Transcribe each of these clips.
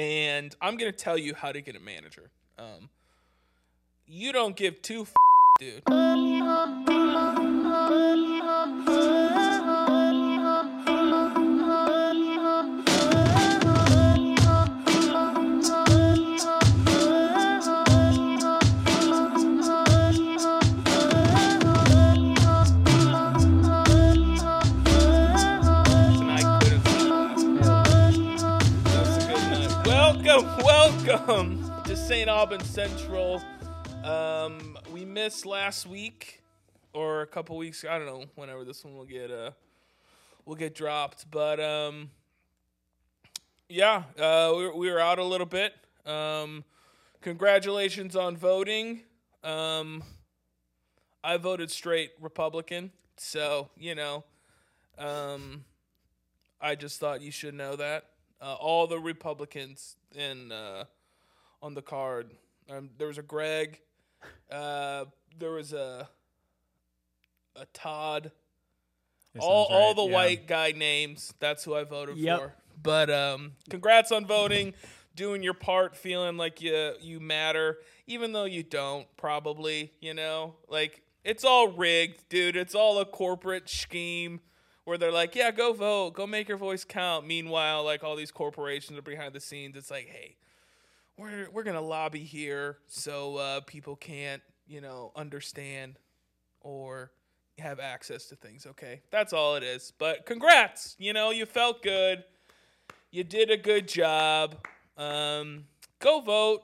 and I'm gonna tell you how to get a manager. Um, you don't give two f- dude. Welcome, to Saint Aubin Central. Um, we missed last week or a couple weeks. I don't know whenever this one will get uh will get dropped, but um, yeah, uh, we, were- we were out a little bit. Um, congratulations on voting. Um, I voted straight Republican, so you know. Um, I just thought you should know that. Uh, all the Republicans in uh, on the card. Um, there was a Greg. Uh, there was a a Todd. That All all the yeah. white guy names. That's who I voted Yep. for. But um, congrats on voting, doing your part, feeling like you you matter, even though you don't. Probably, you know, like it's all rigged, dude. It's all a corporate scheme where they're like, yeah, go vote, go make your voice count. Meanwhile, like all these corporations are behind the scenes. It's like, hey, we're we're gonna lobby here so uh, people can't, you know, understand or have access to things. Okay, that's all it is. But congrats, you know, you felt good. You did a good job. Um, go vote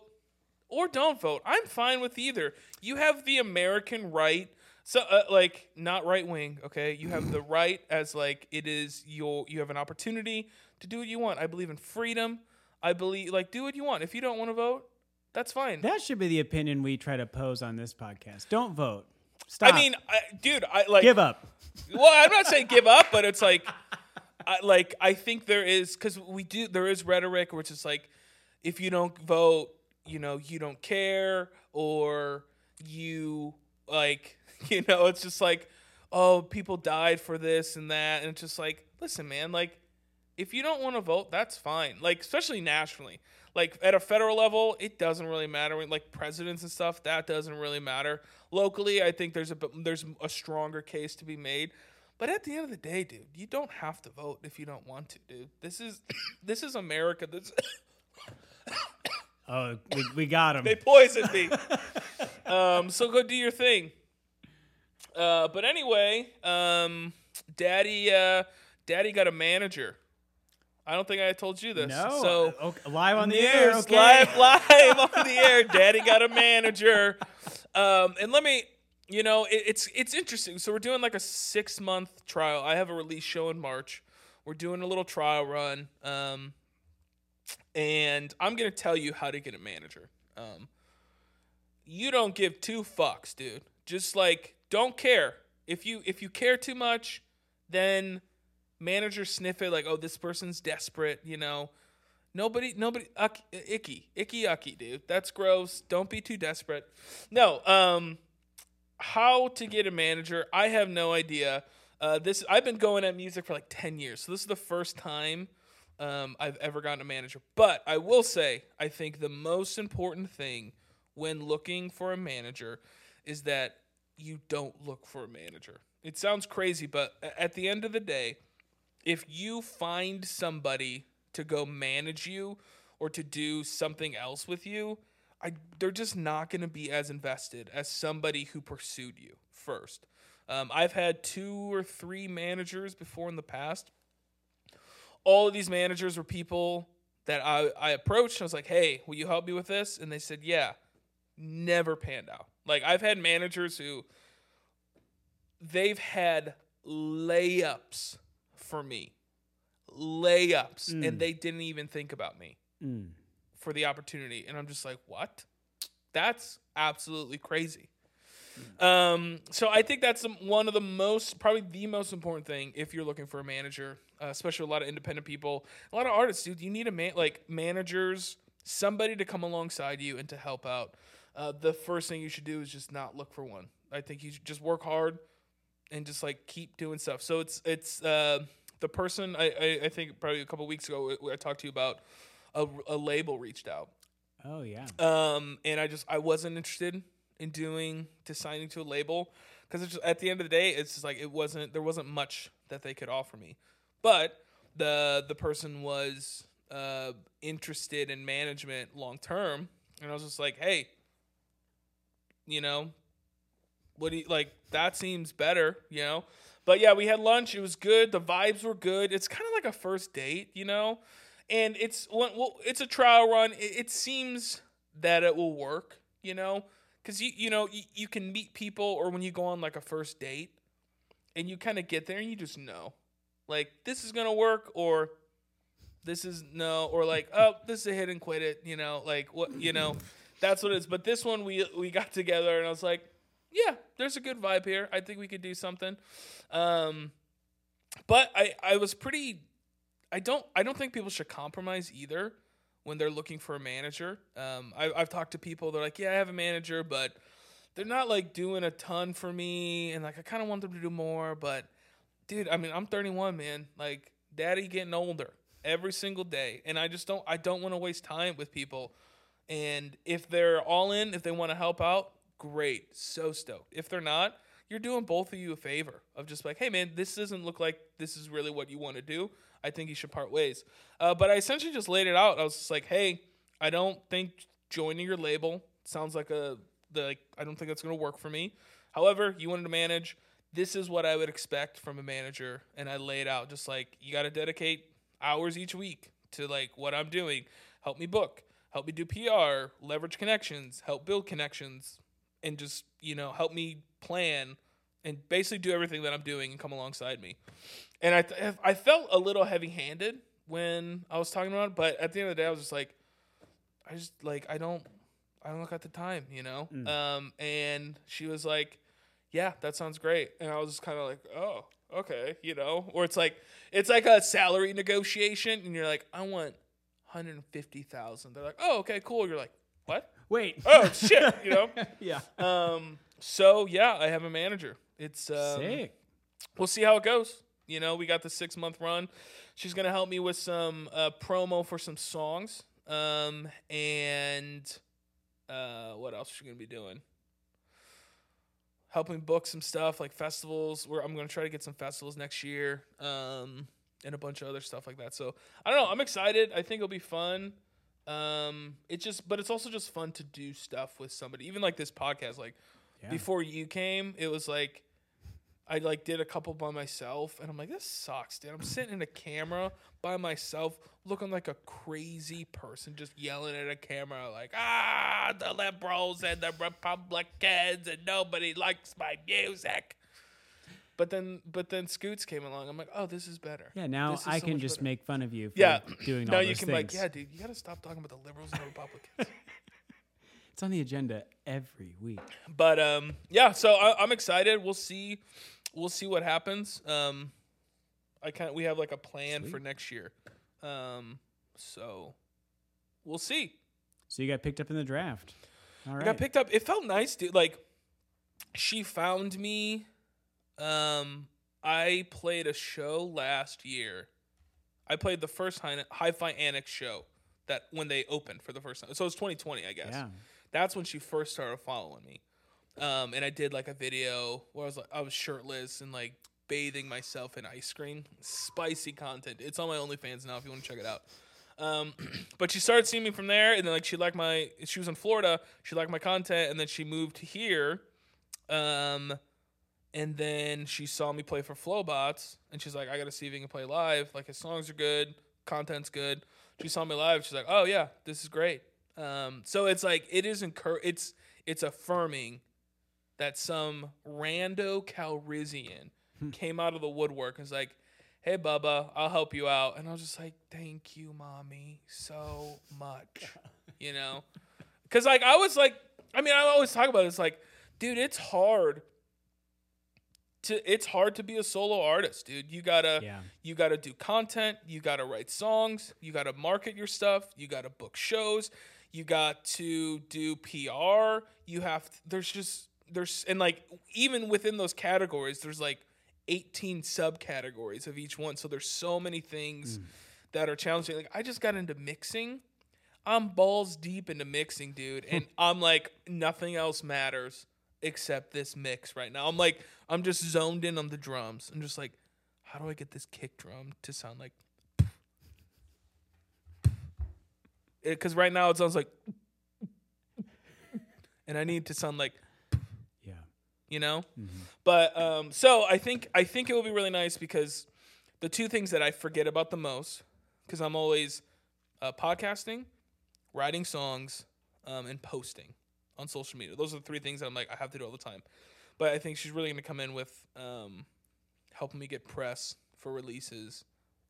or don't vote. I'm fine with either. You have the American right. So, uh, like, not right wing, okay? You have the right as like it is your. You have an opportunity to do what you want. I believe in freedom. I believe like do what you want. If you don't want to vote, that's fine. That should be the opinion we try to pose on this podcast. Don't vote. Stop. I mean, I, dude, I like give up. well, I'm not saying give up, but it's like, I, like I think there is because we do there is rhetoric which is like, if you don't vote, you know, you don't care, or you like, you know, it's just like, oh, people died for this and that, and it's just like, listen, man, like, if you don't want to vote, that's fine. Like, especially nationally. Like at a federal level, it doesn't really matter. Like presidents and stuff, that doesn't really matter. Locally, I think there's a there's a stronger case to be made. But at the end of the day, dude, you don't have to vote if you don't want to, dude. This is this is America. This Oh, we, we got him. they poisoned me. um, so go do your thing. Uh, but anyway, um, daddy, uh, daddy got a manager. I don't think I told you this. no. So uh, okay, live on the air. Okay. live, live on the air. Daddy got a manager. Um, and let me, you know, it, it's it's interesting. So we're doing like a six month trial. I have a release show in March. We're doing a little trial run. Um, and I'm gonna tell you how to get a manager. Um, you don't give two fucks, dude. Just like don't care. If you if you care too much, then managers sniff it like, oh, this person's desperate, you know. Nobody, nobody, uck, icky, icky, yucky, dude. That's gross. Don't be too desperate. No, um, how to get a manager? I have no idea. Uh, this I've been going at music for like ten years, so this is the first time um, I've ever gotten a manager. But I will say, I think the most important thing when looking for a manager is that you don't look for a manager. It sounds crazy, but at the end of the day, if you find somebody to go manage you or to do something else with you, I, they're just not going to be as invested as somebody who pursued you first. Um, I've had two or three managers before in the past. All of these managers were people that I, I approached. I was like, hey, will you help me with this? And they said, yeah. Never panned out. Like, I've had managers who they've had layups for me. Layups. And they didn't even think about me Mm. for the opportunity. And I'm just like, what? That's absolutely crazy. Um, so I think that's one of the most, probably the most important thing if you're looking for a manager, uh, especially a lot of independent people, a lot of artists, dude. You need a man, like managers, somebody to come alongside you and to help out. Uh, the first thing you should do is just not look for one. I think you should just work hard and just like keep doing stuff. So it's it's uh, the person I, I I think probably a couple weeks ago I- I talked to you about a, a label reached out. Oh yeah. Um, and I just I wasn't interested in doing to signing to a label because at the end of the day, it's just like it wasn't there wasn't much that they could offer me. But the the person was uh, interested in management long term, and I was just like, hey, you know, what do you like? That seems better, you know. But yeah, we had lunch. It was good. The vibes were good. It's kind of like a first date, you know. And it's well, it's a trial run. It, it seems that it will work, you know, because you you know you, you can meet people or when you go on like a first date, and you kind of get there and you just know, like this is gonna work or this is no or like oh this is a hit and quit it, you know, like what you know, that's what it is. But this one we we got together and I was like, yeah, there's a good vibe here. I think we could do something. Um, but I I was pretty. I don't I don't think people should compromise either when they're looking for a manager. Um, I, I've talked to people. They're like, yeah, I have a manager, but they're not like doing a ton for me, and like I kind of want them to do more. But dude, I mean, I'm 31, man. Like, daddy getting older every single day, and I just don't I don't want to waste time with people. And if they're all in, if they want to help out, great, so stoked. If they're not, you're doing both of you a favor of just like, hey man, this doesn't look like this is really what you want to do. I think you should part ways. Uh, but I essentially just laid it out. I was just like, hey, I don't think joining your label sounds like a the like I don't think that's going to work for me. However, you wanted to manage. This is what I would expect from a manager, and I laid out just like you got to dedicate hours each week to like what I'm doing. Help me book, help me do PR, leverage connections, help build connections, and just you know help me plan and basically do everything that I'm doing and come alongside me. And I th- I felt a little heavy handed when I was talking about it, but at the end of the day, I was just like, I just like I don't I don't got the time, you know. Um, and she was like, "Yeah, that sounds great," and I was just kind of like, "Oh, okay," you know. Or it's like it's like a salary negotiation, and you're like, "I want." 150,000. They're like, "Oh, okay, cool." You're like, "What?" Wait. Oh, shit, you know? yeah. Um, so yeah, I have a manager. It's um, Sick. we'll see how it goes. You know, we got the six month run. She's gonna help me with some uh, promo for some songs. Um, and uh, what else is she gonna be doing? Helping book some stuff like festivals. Where I'm gonna try to get some festivals next year. Um, and a bunch of other stuff like that. So I don't know. I'm excited. I think it'll be fun. Um, it's just, but it's also just fun to do stuff with somebody. Even like this podcast, like Yeah. before you came, it was like I like did a couple by myself, and I'm like, this sucks, dude. I'm sitting in a camera by myself, looking like a crazy person, just yelling at a camera, like, ah, the liberals and the Republicans, and nobody likes my music. But then, but then Scoots came along. I'm like, oh, this is better. Yeah. Now I so can just better. make fun of you for yeah. doing all these things. now all you those can be like, yeah, dude, you got to stop talking about the liberals and the Republicans. It's on the agenda every week. but um, yeah, so I, I'm excited. We'll see, we'll see what happens. Um, I kind we have like a plan for next year. Um, so we'll see. So you got picked up in the draft. All right. I got picked up. It felt nice, dude. Like she found me. Um, I played a show last year. I played the first hi- Hi-Fi Annex show that when they opened for the first time. So it was 2020, I guess. Yeah. That's when she first started following me. Um, and I did like a video where I was like I was shirtless and like bathing myself in ice cream. Spicy content. It's on my OnlyFans now if you want to check it out. Um, but she started seeing me from there, and then like she liked my. She was in Florida. She liked my content, and then she moved here. Um, and then she saw me play for Flowbots, and she's like, "I got to see if he can play live. Like his songs are good, content's good." She saw me live. She's like, "Oh yeah, this is great." Um, so it's like it is incur. It's it's affirming that some rando Calrissian came out of the woodwork and was like, "Hey, Bubba, I'll help you out." And I was just like, "Thank you, mommy, so much," you know, because like I was like, I mean, I always talk about it, it's like, dude, it's hard. To, it's hard to be a solo artist, dude. You gotta Yeah. you gotta do content, you gotta write songs, you gotta market your stuff, you gotta book shows, you got to do PR. You have there's just there's and like even within those categories, there's like 18 subcategories of each one. So there's so many things mm. that are challenging. Like I just got into mixing I'm balls deep into mixing, dude, and I'm like nothing else matters except this mix right now. I'm like I'm just zoned in on the drums. I'm just like, how do I get this kick drum to sound like? Because right now it sounds like, and I need to sound like Yeah. you know but um so i think i think it will be really nice because the two things that i forget about the most because i'm always uh, podcasting writing songs um, and posting on social media those are the three things that i'm like i have to do all the time but i think she's really going to come in with um, helping me get press for releases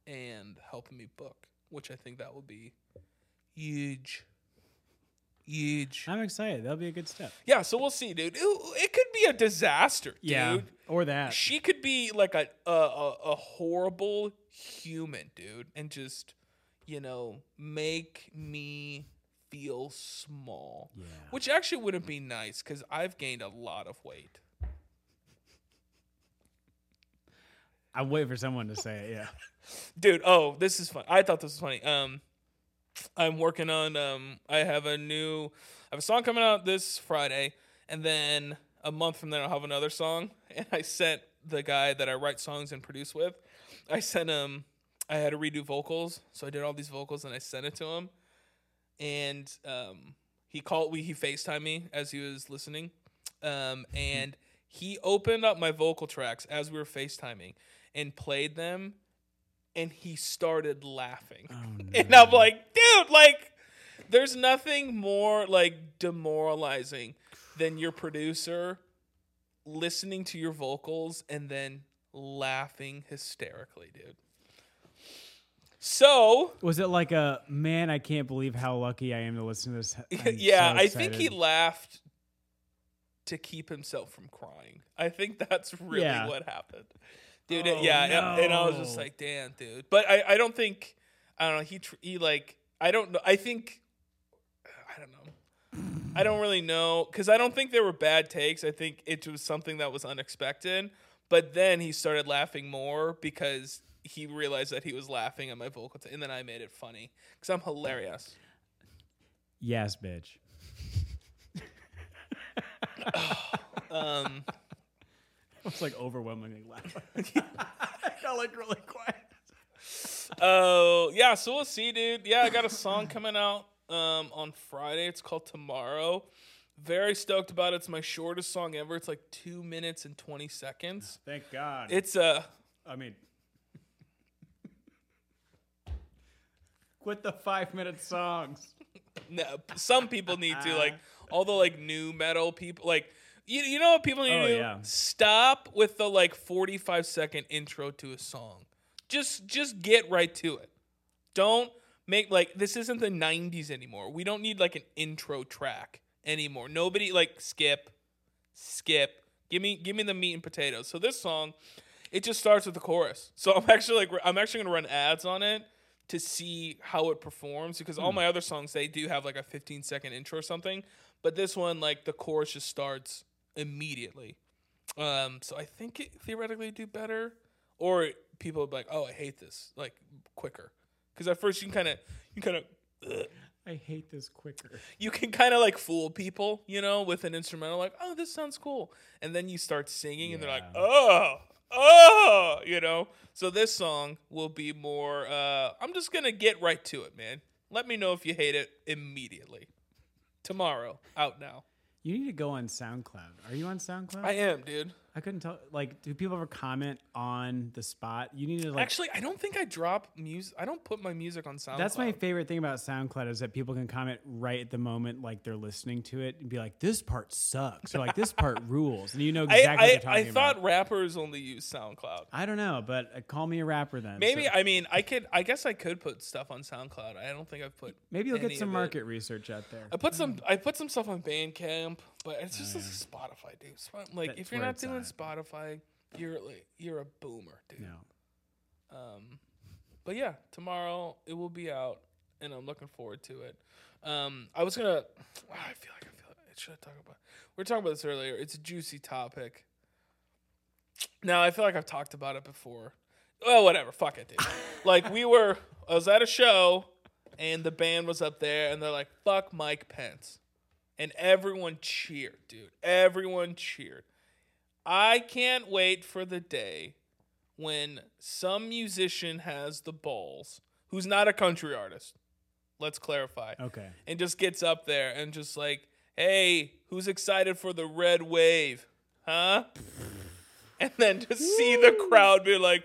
and helping me book which i think that will be huge huge I'm excited. That'll be a good step. yeah so we'll see dude it, it could be a disaster dude Yeah, Or that. she could be like a, a a horrible human, dude, and just you know make me feel small. Yeah. Which actually wouldn't be nice because I've gained a lot of weight. I'm waiting for someone to say it. Yeah. Dude, oh, this is fun. I thought this was funny. Um, I'm working on. Um, I have a new. I have a song coming out this Friday, and then a month from then I'll have another song. And I sent the guy that I write songs and produce with. I sent him. I had to redo vocals, so I did all these vocals and I sent it to him. And um, he called. We he Facetime me as he was listening, um, and he opened up my vocal tracks as we were FaceTiming and played them and he started laughing. Oh, and I'm like, dude, like, there's nothing more like demoralizing than your producer listening to your vocals and then laughing hysterically, dude. So, Was it like a man? I can't believe how lucky I am to listen to this. I'm yeah, so I think he laughed to keep himself from crying. I think that's really Yeah. what happened. Dude, Oh, yeah, and, and I was just like, "Damn, dude." But I, I don't think I don't know, he tr- he like I don't know. I think I don't know. I don't really know cuz I don't think there were bad takes. I think it was something that was unexpected. But then he started laughing more because he realized that he was laughing at my vocal t- and then I made it funny cuz I'm hilarious. Yes, bitch. Um was like overwhelmingly loud. I got like really quiet. Oh yeah, so we'll see, dude. Yeah, I got a song coming out um, on Friday. It's called Tomorrow. Very stoked about it. It's my shortest song ever. It's like two minutes and twenty seconds. Thank God. It's a I mean, quit the five minute songs. no, some people need to like all the like new metal people like you, you know what people need Oh, to do? yeah. Stop with the like 45 second intro to a song. Just just get right to it. Don't make like this isn't the 90s anymore. We don't need like an intro track anymore. Nobody like skip skip. Give me give me the meat and potatoes. So this song it just starts with the chorus. So I'm actually like I'm actually going to run ads on it to see how it performs because all hmm. my other songs they do have like a 15 second intro or something, but this one like the chorus just starts immediately. Um, so I think it theoretically do better, or people would be like, "Oh, I hate this," like quicker. Because at first you can kind of you kind of I hate this quicker. you can kind of like fool people, you know, with an instrumental, like, "Oh, this sounds cool," and then you start singing, and they're like, "Oh." Oh, you know. So this song will be more uh I'm just going to get right to it, man. Let me know if you hate it immediately. Tomorrow, out now. You need to go on SoundCloud. Are you on SoundCloud? I am, dude. I couldn't tell. Like, do people ever comment on the spot? You need to like. Actually, I don't think I drop music. I don't put my music on SoundCloud. that's my favorite thing about SoundCloud is that people can comment right at the moment, like they're listening to it, and be like, "This part sucks," or like, "This part rules," and you know I, exactly what I, they're I talking thought about. rappers only use SoundCloud. I don't know, but uh, call me a rapper then. Maybe So I mean I could. I guess I could put stuff on SoundCloud. I don't think I've put. maybe you'll get some of it. market research out there. I put some. I put some stuff on Bandcamp, but it's just Spotify, dude. Like That's if you're not doing at. Spotify, you're like you're a boomer, dude. No. Um, but yeah, tomorrow it will be out, and I'm looking forward to it. Um, I was gonna. I feel like I feel. Like, should I talk about? We were talking about this earlier. It's a juicy topic. Now I feel like I've talked about it before. Well, whatever. Fuck it, dude. like we were. I was at a show, and the band was up there, and they're like, "Fuck Mike Pence," and everyone cheered, dude. Everyone cheered. I can't wait for the day when some musician has the balls, who's not a country artist. Let's clarify Okay. and just gets up there and just like, hey, who's excited for the red wave? Huh? And then just see the crowd be like,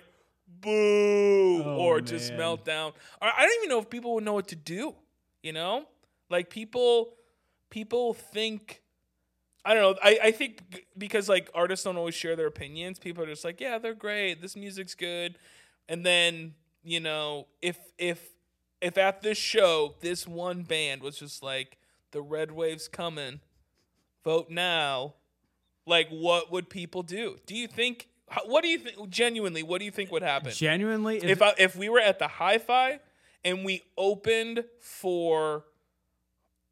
boo, Oh, or just man. melt down. I don't even know if people would know what to do, you know? Like people people think I don't know. I, I think because like artists don't always share their opinions, people are just like, yeah, they're great. This music's good. And then, you know, if if if at this show this one band was just like the red wave's coming, vote now, like what would people do? Do you think what do you think genuinely, what do you think would happen? Genuinely, if, if I, if we were at the hi-fi and we opened for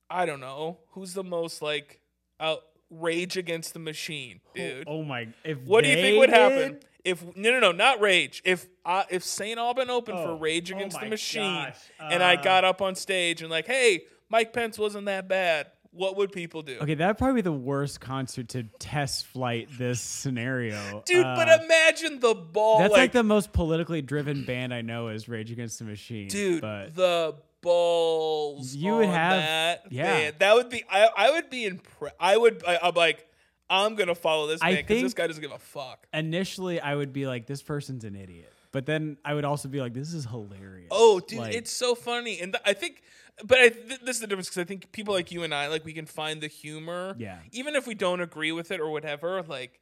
I don't know, who's the most like out Rage Against the Machine, dude. oh my, if what do you think would happen did- if no no no not Rage if uh, if Saint Aubin opened for Oh. Rage Oh Against the Machine gosh. and I Uh, got up on stage and like hey Mike Pence wasn't that bad what would people do Okay, that'd probably be the worst concert to test flight this scenario, dude Uh, but imagine the ball that's like, like, the most politically driven band I know is Rage Against the Machine, dude But the balls You would have- that yeah. man, that would be I I would be impressed I would I, I'm like I'm gonna follow this man because this guy doesn't give a fuck initially I would be like, this person's an idiot, but then I would also be like, this is hilarious. Oh, dude, Like, it's so funny, and th- I think, but I th- this is the difference because I think people like you and I, like, we can find the humor. Yeah. Even if we don't agree with it or whatever, like,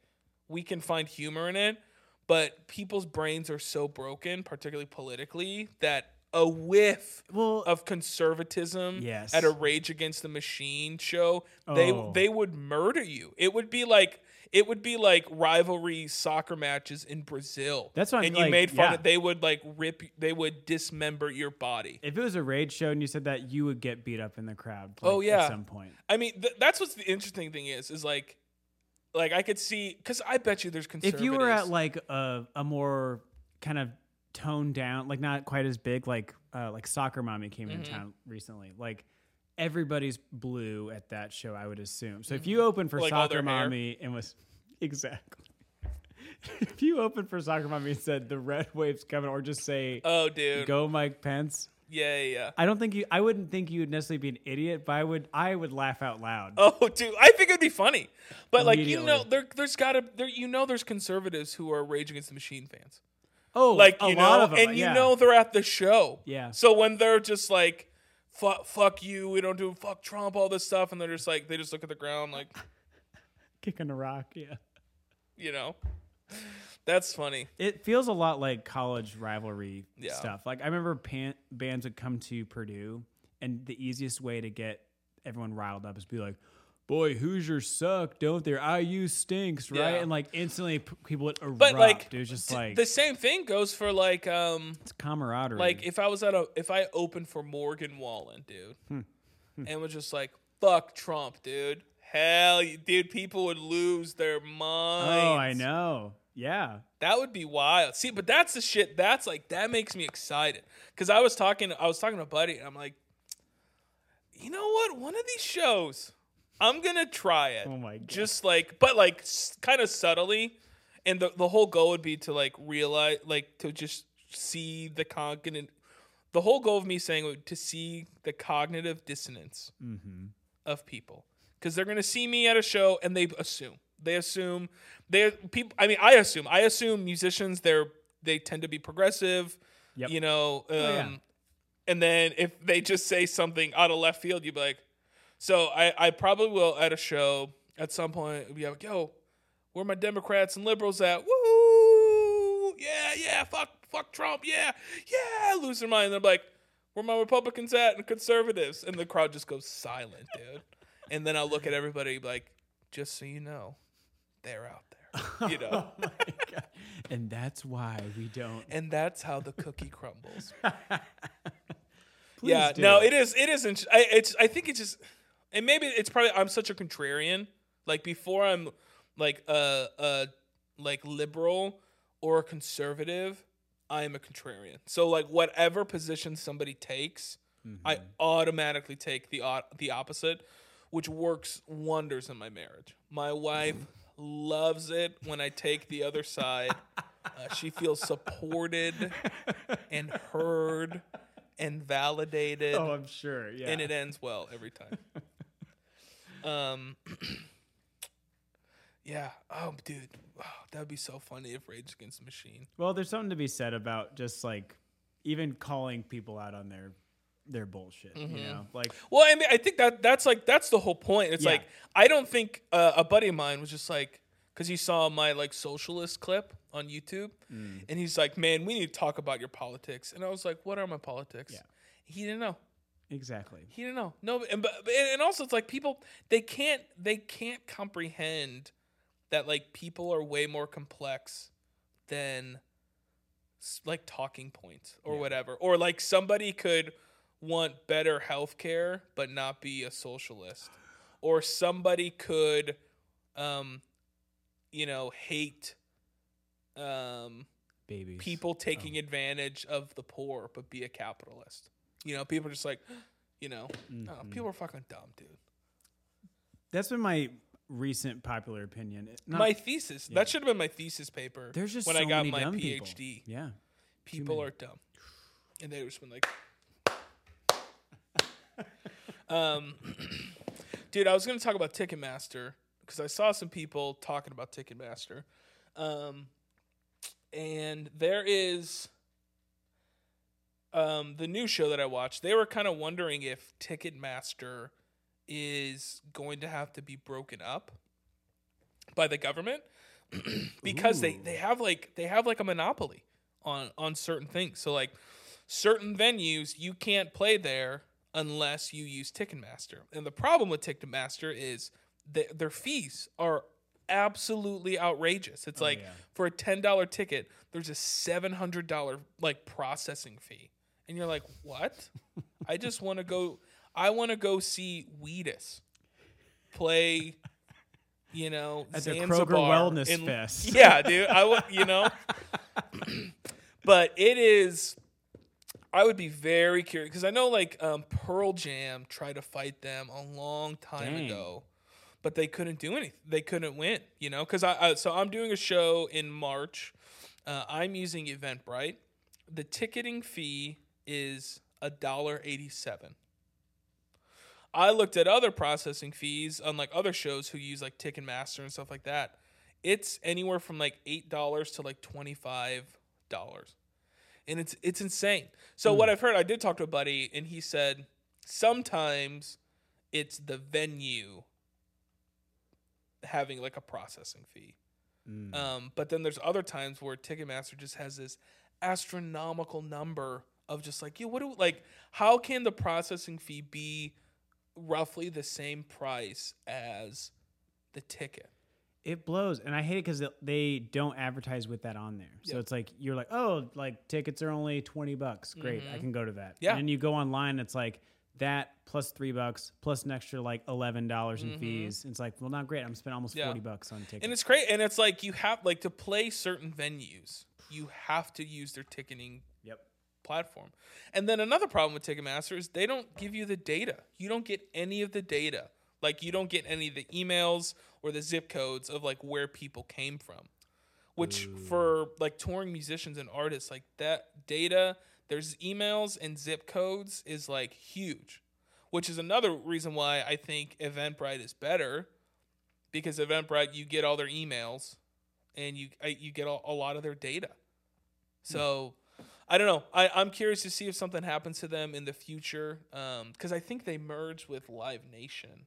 we can find humor in it. But people's brains are so broken, particularly politically, that a whiff well, of conservatism Yes. at a Rage Against the Machine show, they Oh. they would murder you. It would be like. It would be like rivalry soccer matches in Brazil. That's what I'm- and you like, made fun yeah. of. They would like rip. They would dismember your body. if it was a Rage show and you said that, you would get beat up in the crowd. Oh, yeah. at some point. I mean, th- that's what's the interesting thing is, is like, like I could see because I bet you there's conservatives. If you were at like a a more kind of toned down, like not quite as big, like uh, like Soccer Mommy came Mm-hmm. in town recently, like. Everybody's blue at that show, I would assume. So if Mm-hmm. you open for Like Soccer hair? Mommy and was exactly, if you open for Soccer Mommy and said the red wave's coming, or just say oh, dude, go Mike Pence, yeah, yeah. I don't think you. I wouldn't think you would necessarily be an idiot, but I would. I would laugh out loud. Oh, dude, I think it'd be funny, but like you know, there, there's gotta, there, you know, there's conservatives who are Rage Against the Machine fans, Oh, like you know, them, and you yeah. know they're at the show. Yeah. So when they're just like, fuck, fuck you, we don't do fuck Trump, all this stuff, and they're just like, they just look at the ground like, kicking a rock. Yeah, you know, that's funny. it feels a lot like college rivalry Yeah. stuff. Like I remember pan- bands would come to Purdue, and the easiest way to get everyone riled up is be like. Boy, Hoosiers suck, don't they? IU stinks, right? Yeah. And like instantly, p- people would erupt. But like, it was just like the same thing goes for like, um, it's camaraderie. Like if I was at a if I opened for Morgan Wallen, dude, Hmm. and was just like fuck Trump, dude. Hell, dude, people would lose their minds. oh, I know. Yeah, That would be wild. See, but that's the shit. That's like that makes me excited because I was talking. I was talking to a buddy, and I'm like, you know what? One of these shows, I'm gonna try it. Oh my God. Just like, but like, kind of subtly, and the the whole goal would be to like realize, like, to just see the cognitive. The whole goal of me saying would to see the cognitive dissonance Mm-hmm. of people because they're gonna see me at a show and they assume they assume they people. I mean, I assume I assume musicians they're they tend to be progressive. Yep. You know, um, yeah. and then if they just say something out of left field, you'd be like, so I I probably will at a show at some point be like, yo, where my Democrats and liberals at? Woo! Yeah, yeah, fuck, fuck Trump, yeah, yeah, lose their mind. They're like, where my Republicans at and conservatives? And the crowd just goes silent, dude. and then I'll look at everybody like, just so you know, they're out there, oh you know. Oh my God. And that's why we don't. and that's how the cookie crumbles. Please yeah, do. no, it is. It isn't. I, it's. I think it's just, and maybe it's probably. I'm such a contrarian. Like before, I'm like a, a like liberal or a conservative. I am a contrarian. So like whatever position somebody takes, I automatically take the the opposite, which works wonders in my marriage. My wife loves it when I take the other side. Uh, she feels supported and heard and validated Oh, I'm sure. Yeah. and it ends well every time. Um, yeah. Oh, dude, wow, that would be so funny if Rage Against the Machine. well, there's something to be said about just like even calling people out on their their bullshit. Mm-hmm. You know, like Well, I mean, I think that that's like that's the whole point. It's Yeah. like I don't think uh, a buddy of mine was just like because he saw my like socialist clip on YouTube, Mm. and he's like, "Man, we need to talk about your politics." And I was like, "What are my politics?" Yeah. He didn't know. Exactly. He didn't know. No, and but and also it's like people they can't they can't comprehend that like people are way more complex than like talking points or Yeah. whatever. Or like somebody could want better health care but not be a socialist. Or somebody could um you know hate um Babies. people taking advantage of the poor but be a capitalist. You know, people are just like, you know, oh, people are fucking dumb, dude. That's been my recent popular opinion. Not- my thesis, that should have been my thesis paper there's just when so I got my PhD. People. Yeah. People are dumb. And they just been like Um dude, I was going to talk about Ticketmaster because I saw some people talking about Ticketmaster. Um and there is um the new show that I watched. They were kind of wondering if Ticketmaster is going to have to be broken up by the government because they they have like they have like a monopoly on on certain things. So like certain venues you can't play there unless you use Ticketmaster. And the problem with Ticketmaster is that their fees are absolutely outrageous. It's like yeah. for a $10 ticket, there's a $700 like processing fee. And you're like, "What? I just want to go I want to go see Weedus play you know, At the Zanzibar Kroger Wellness in- Fest. Yeah, dude. I would, you know. but it is. I would be very curious because I know like um, Pearl Jam tried to fight them a long time Dang. ago, but they couldn't do anything. They couldn't win. You know, because I, I so I'm doing a show in March. Uh, I'm using Eventbrite. The ticketing fee is a dollar eighty-seven. I looked at other processing fees unlike other shows who use like Ticketmaster and stuff like that. It's anywhere from like eight dollars to like twenty-five dollars, and it's it's insane. So what I've heard, I did talk to a buddy, and he said sometimes it's the venue having like a processing fee. Mm. Um, but then there's other times where Ticketmaster just has this astronomical number of just like, yeah, what do like how can the processing fee be roughly the same price as the ticket? It blows, and I hate it because they don't advertise with that on there. So it's like you're like, oh, like tickets are only twenty bucks. Great, I can go to that. Mm-hmm. Yeah. And then you go online, it's like that plus three bucks plus an extra like eleven dollars in fees. It's like, well, not great. I'm spending almost Mm-hmm. Yeah. forty bucks on tickets. And it's great. And it's like you have like to play certain venues, you have to use their ticketing. Platform. And then another problem with Ticketmaster is they don't give you the data. You don't get any of the data. Like you don't get any of the emails or the zip codes of like where people came from. Which mm. for like touring musicians and artists, like that data, there's emails and zip codes is like huge. Which is another reason why I think Eventbrite is better because Eventbrite you get all their emails and you I- you get a, a lot of their data. Hmm. So I don't know. I, I'm curious to see if something happens to them in the future um, because I think they merged with Live Nation,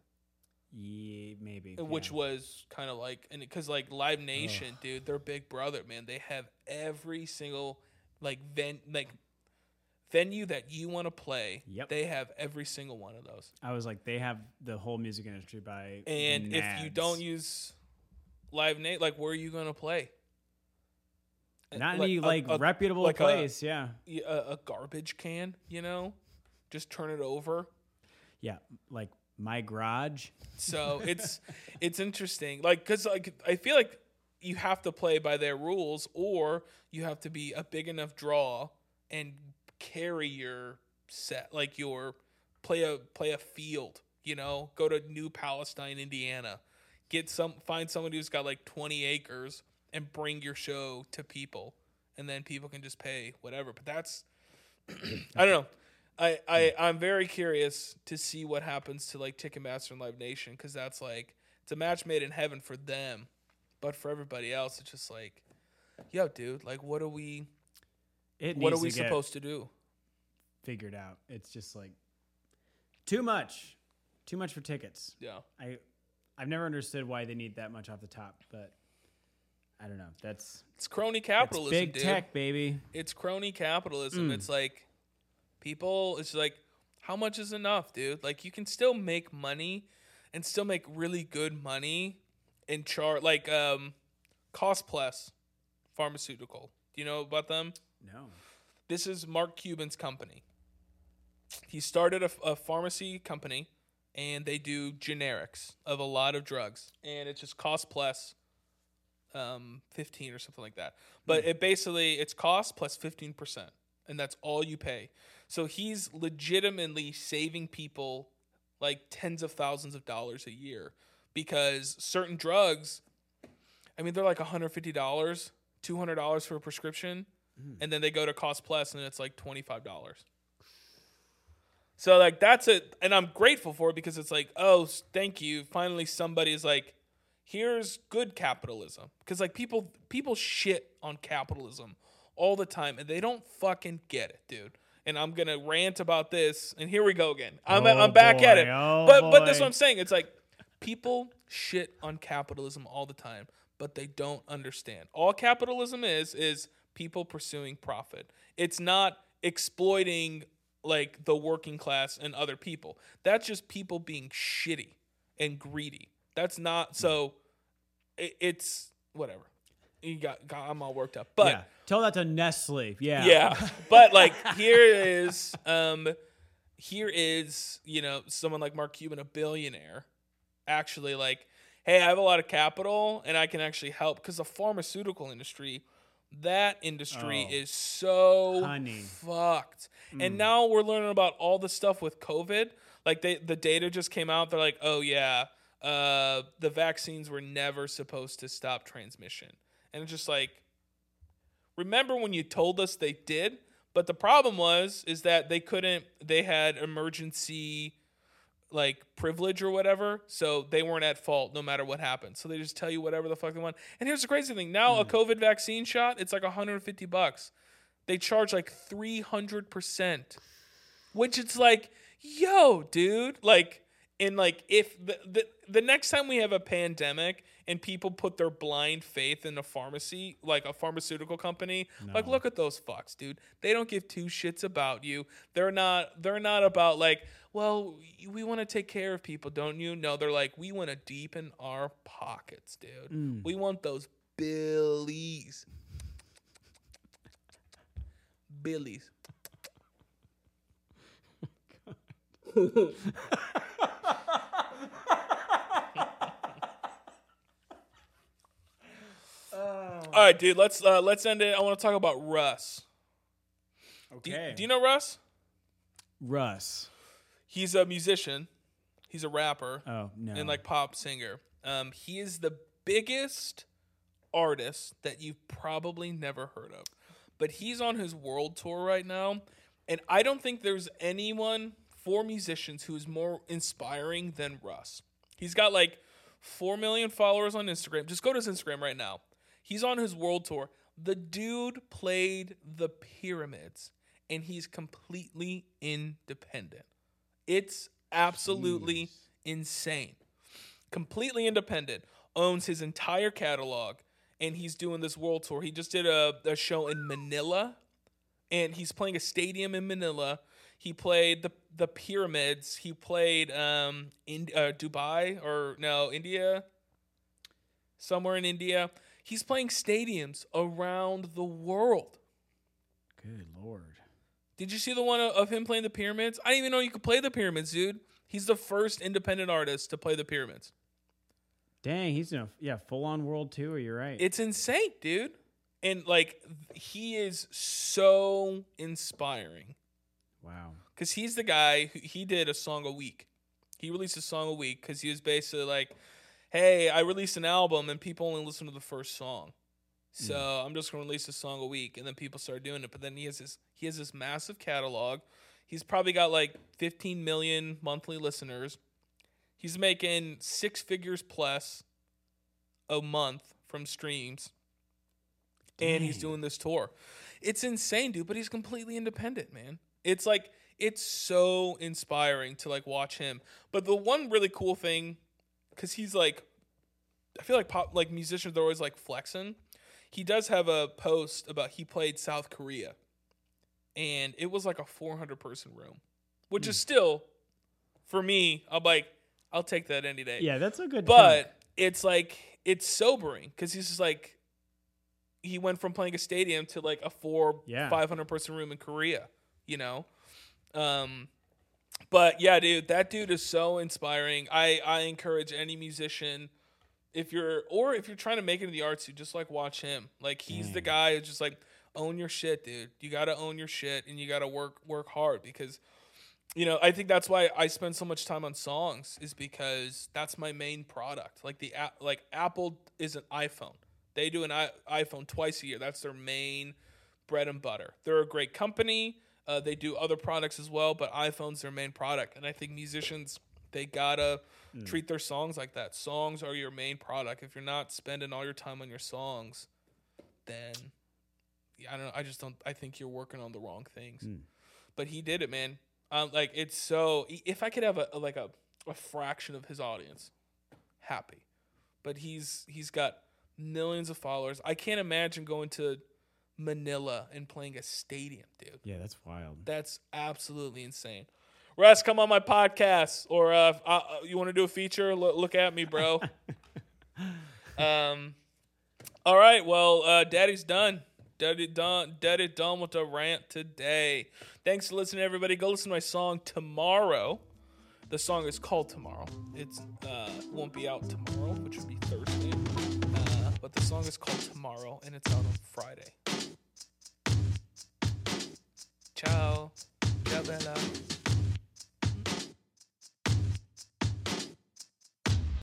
Yeah, maybe. Uh, which yeah. was kind of like and because like Live Nation, dude, they're big brother, man. They have every single like ven like venue that you want to play. Yep. They have every single one of those. I was like, they have the whole music industry by. And if you don't use Live Nate, like where are you gonna play? Not Like any a- like a- reputable like a- place, yeah, A, garbage can, you know, just turn it over. yeah, like my garage. So it's it's interesting, like because like I feel like you have to play by their rules, or you have to be a big enough draw and carry your set like your play a play a field, you know, go to New Palestine, Indiana. Get some find somebody who's got like 20 acres and bring your show to people and then people can just pay whatever. But that's I don't know. I, I hmm. I'm very curious to see what happens to like Ticketmaster and Live Nation because that's like it's a match made in heaven for them, but for everybody else, it's just like, yo, dude, like, what are we? It What are we to supposed to do? figured out. It's just like too much, too much for tickets. Yeah, I I've never understood why they need that much off the top, but I don't know. That's, it's crony capitalism, big dude. tech, baby. It's crony capitalism. Mm. It's like people. It's like how much is enough, dude? Like you can still make money and still make really good money and chart like um, Cost Plus Pharmaceutical. Do you know about them? No. This is Mark Cuban's company. He started a, a pharmacy company, and they do generics of a lot of drugs, and it's just cost plus um, fifteen or something like that. But it basically it's cost plus plus fifteen percent, and that's all you pay. So he's legitimately saving people like tens of thousands of dollars a year because certain drugs, I mean, they're like one hundred fifty dollars, two hundred dollars for a prescription and then they go to cost plus and it's like $25 so like that's it and i'm grateful for it because it's like oh thank you finally somebody's like here's good capitalism. Because like people people shit on capitalism all the time and they don't fucking get it dude. And i'm gonna rant about this and here we go again. I'm, Oh, I'm back at it. Oh, but but that's boy. what i'm saying. It's like people shit on capitalism all the time but they don't understand. All capitalism is is people pursuing profit. It's not exploiting like the working class and other people. That's just people being shitty and greedy. That's not so it, it's whatever you got, got i'm all worked up but yeah. Tell that to Nestle. Yeah. yeah but like here is um here is you know someone like mark cuban a billionaire actually like hey i have a lot of capital and i can actually help because the pharmaceutical industry that industry Oh. is so Honey. fucked and now we're learning about all the stuff with covid like they the data just came out they're like oh yeah uh the vaccines were never supposed to stop transmission. And it's just like remember when you told us they did? But the problem was is that they couldn't they had emergency like privilege or whatever so they weren't at fault no matter what happened. So they just tell you whatever the fuck they want. And here's the crazy thing. Now a covid vaccine shot it's like 150 bucks. They charge like 300% which it's like yo dude like and like if the, the the next time we have a pandemic and people put their blind faith in a pharmacy like a pharmaceutical company like look at those fucks dude. They don't give two shits about you. They're not they're not about like well we want to take care of people don't you? No they're like we want to deepen our pockets dude. Hmm. We want those billies. Billies All right, dude. Let's uh, let's end it. I want to talk about Russ. Do Okay. do you know Russ? Russ? He's a musician. He's a rapper Oh no. and like pop singer. Um, he is the biggest artist that you've probably never heard of, but he's on his world tour right now, and I don't think there's anyone for musicians who is more inspiring than Russ. He's got like four million followers on Instagram. Just go to his Instagram right now. He's on his world tour. The dude played the pyramids, and he's completely independent. It's absolutely insane. Completely independent, owns his entire catalog, and he's doing this world tour. He just did a, a show in Manila, and he's playing a stadium in Manila. He played the the pyramids. He played um in uh, Dubai or no India, somewhere in India. He's playing stadiums around the world. Good lord. Did you see the one of- him playing the pyramids? I didn't even know you could play the pyramids, dude. He's the first independent artist to play the pyramids. Dang, he's in a yeah full on world tour. You're right. It's insane, dude. And like he is so inspiring wow. because he's the guy who he did a song a week. He released a song a week because he was basically like, "Hey, I released an album and people only listen to the first song, hmm. so I'm just gonna release a song a week." And then people start doing it. But then he has this he has this massive catalog. He's probably got like 15 million monthly listeners. He's making six figures plus a month from streams, and he's doing this tour. It's insane, dude. But he's completely independent, man. It's like it's so inspiring to like watch him. But the one really cool thing, because he's like, I feel like pop like musicians are always like flexing. He does have a post about he played South Korea, and it was like a 400 person room, which is still, for me, I'm like, I'll take that any day Yeah, that's a good. but chunk. it's like it's sobering because he's just like he went from playing a stadium to like a four Yeah. 500 person room in korea you know um but yeah dude that dude is so inspiring i i encourage any musician if you're or if you're trying to make it in the arts you just like watch him like he's the mm. guy who's just like own your shit dude you gotta own your shit and you gotta work work hard because you know, I think that's why I spend so much time on songs is because that's my main product. Like the app, like Apple is an iPhone. They do an I- iPhone twice a year. That's their main bread and butter. They're a great company. Uh, they do other products as well, but iPhone's their main product. And I think musicians they gotta treat their songs like that. Songs are your main product. If you're not spending all your time on your songs, then I don't know. I just don't. I think you're working on the wrong things. But he did it, man. Um, like it's so. If I could have a, a- like a, a fraction of his audience, happy. But he's he's got millions of followers. I can't imagine going to Manila and playing a stadium, dude. yeah, that's wild. That's absolutely insane. Russ, come on my podcast, or uh, uh, you want to do a feature? Look, look at me, bro. um, all right. Well, uh, Daddy's done. Daddy done. Daddy done with the rant today. Thanks for listening, everybody. Go listen to my song tomorrow. The song is called Tomorrow. It's uh, won't be out tomorrow, which would be Thursday. But the song is called Tomorrow, and it's out on Friday. Ciao. Ciao, Bella.